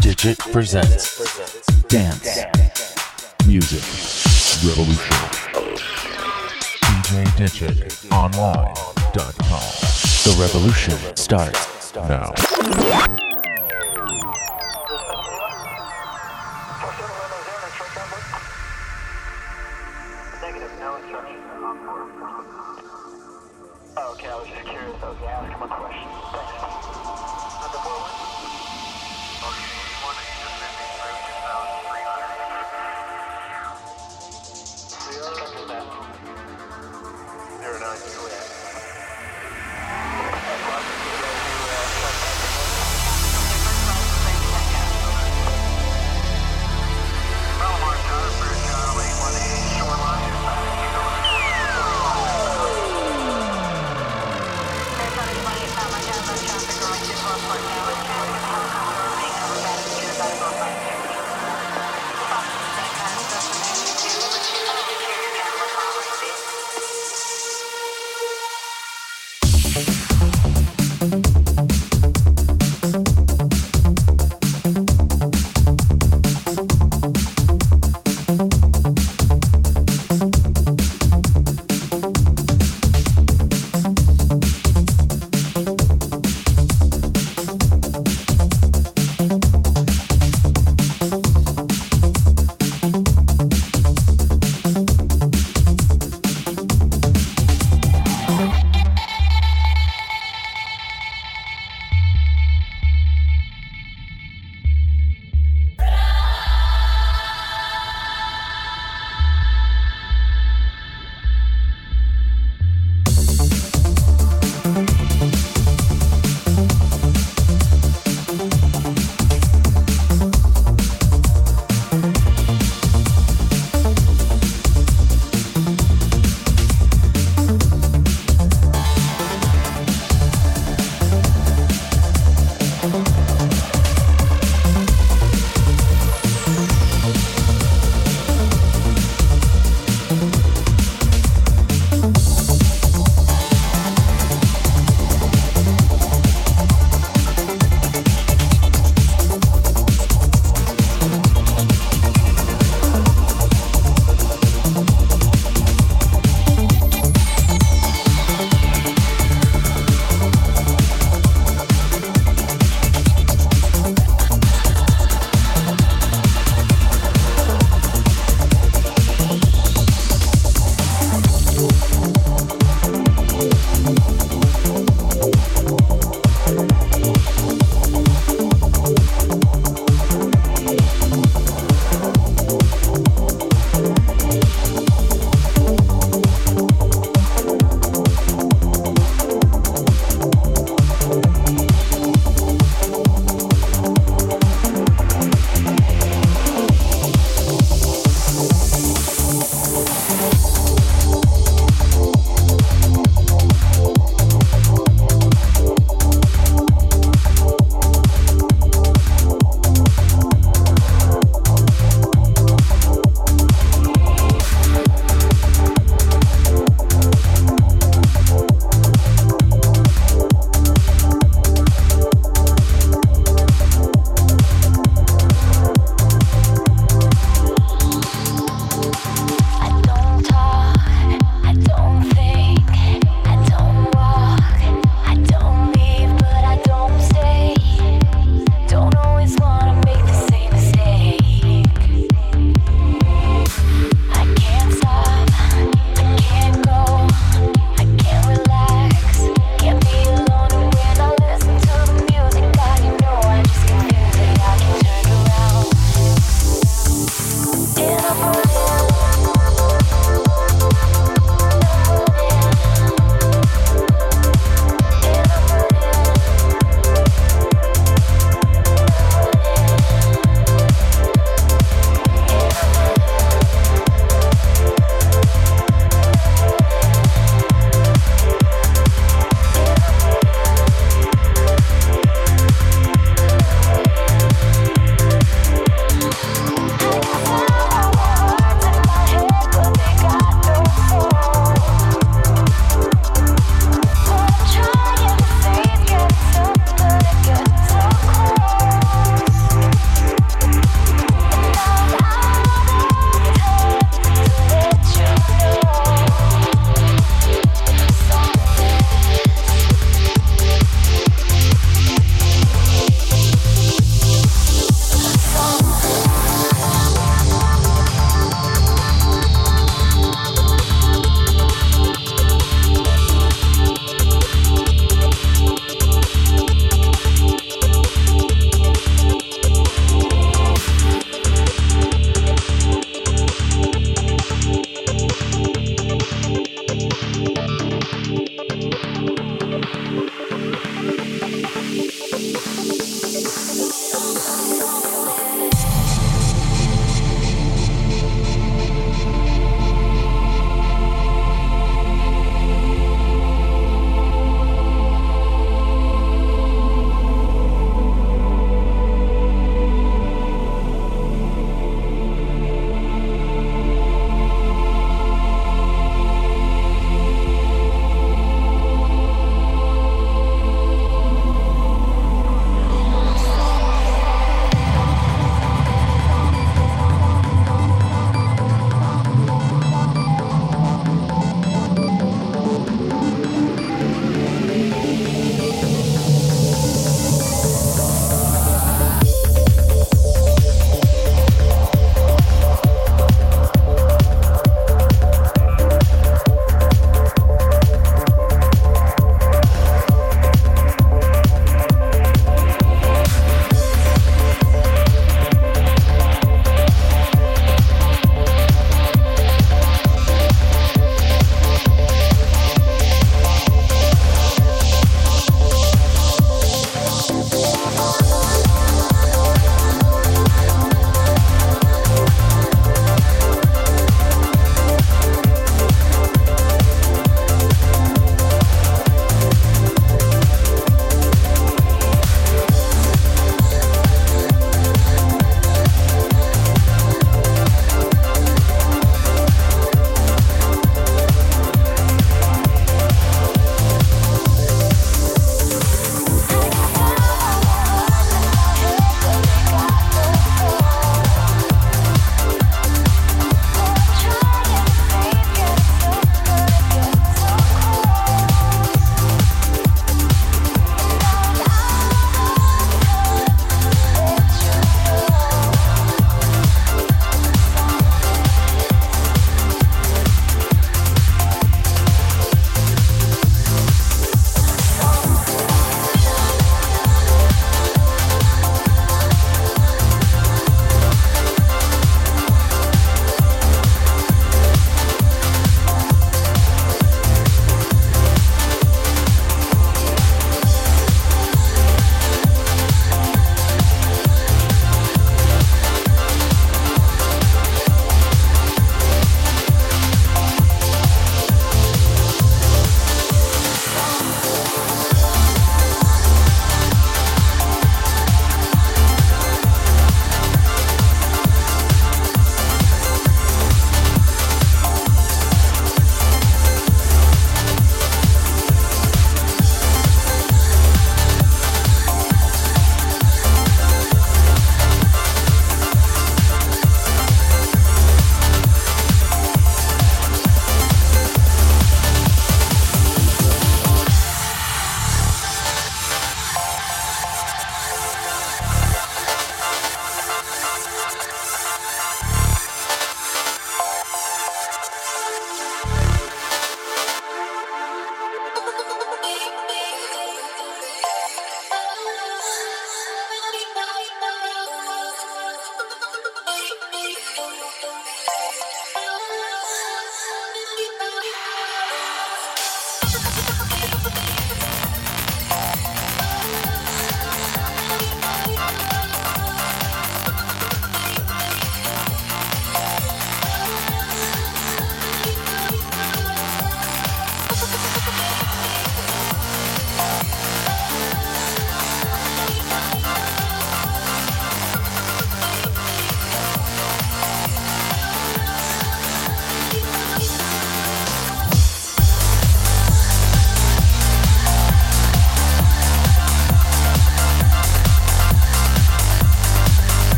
Digit presents Dance Music Revolution. DJ Digit online.com. The revolution starts now.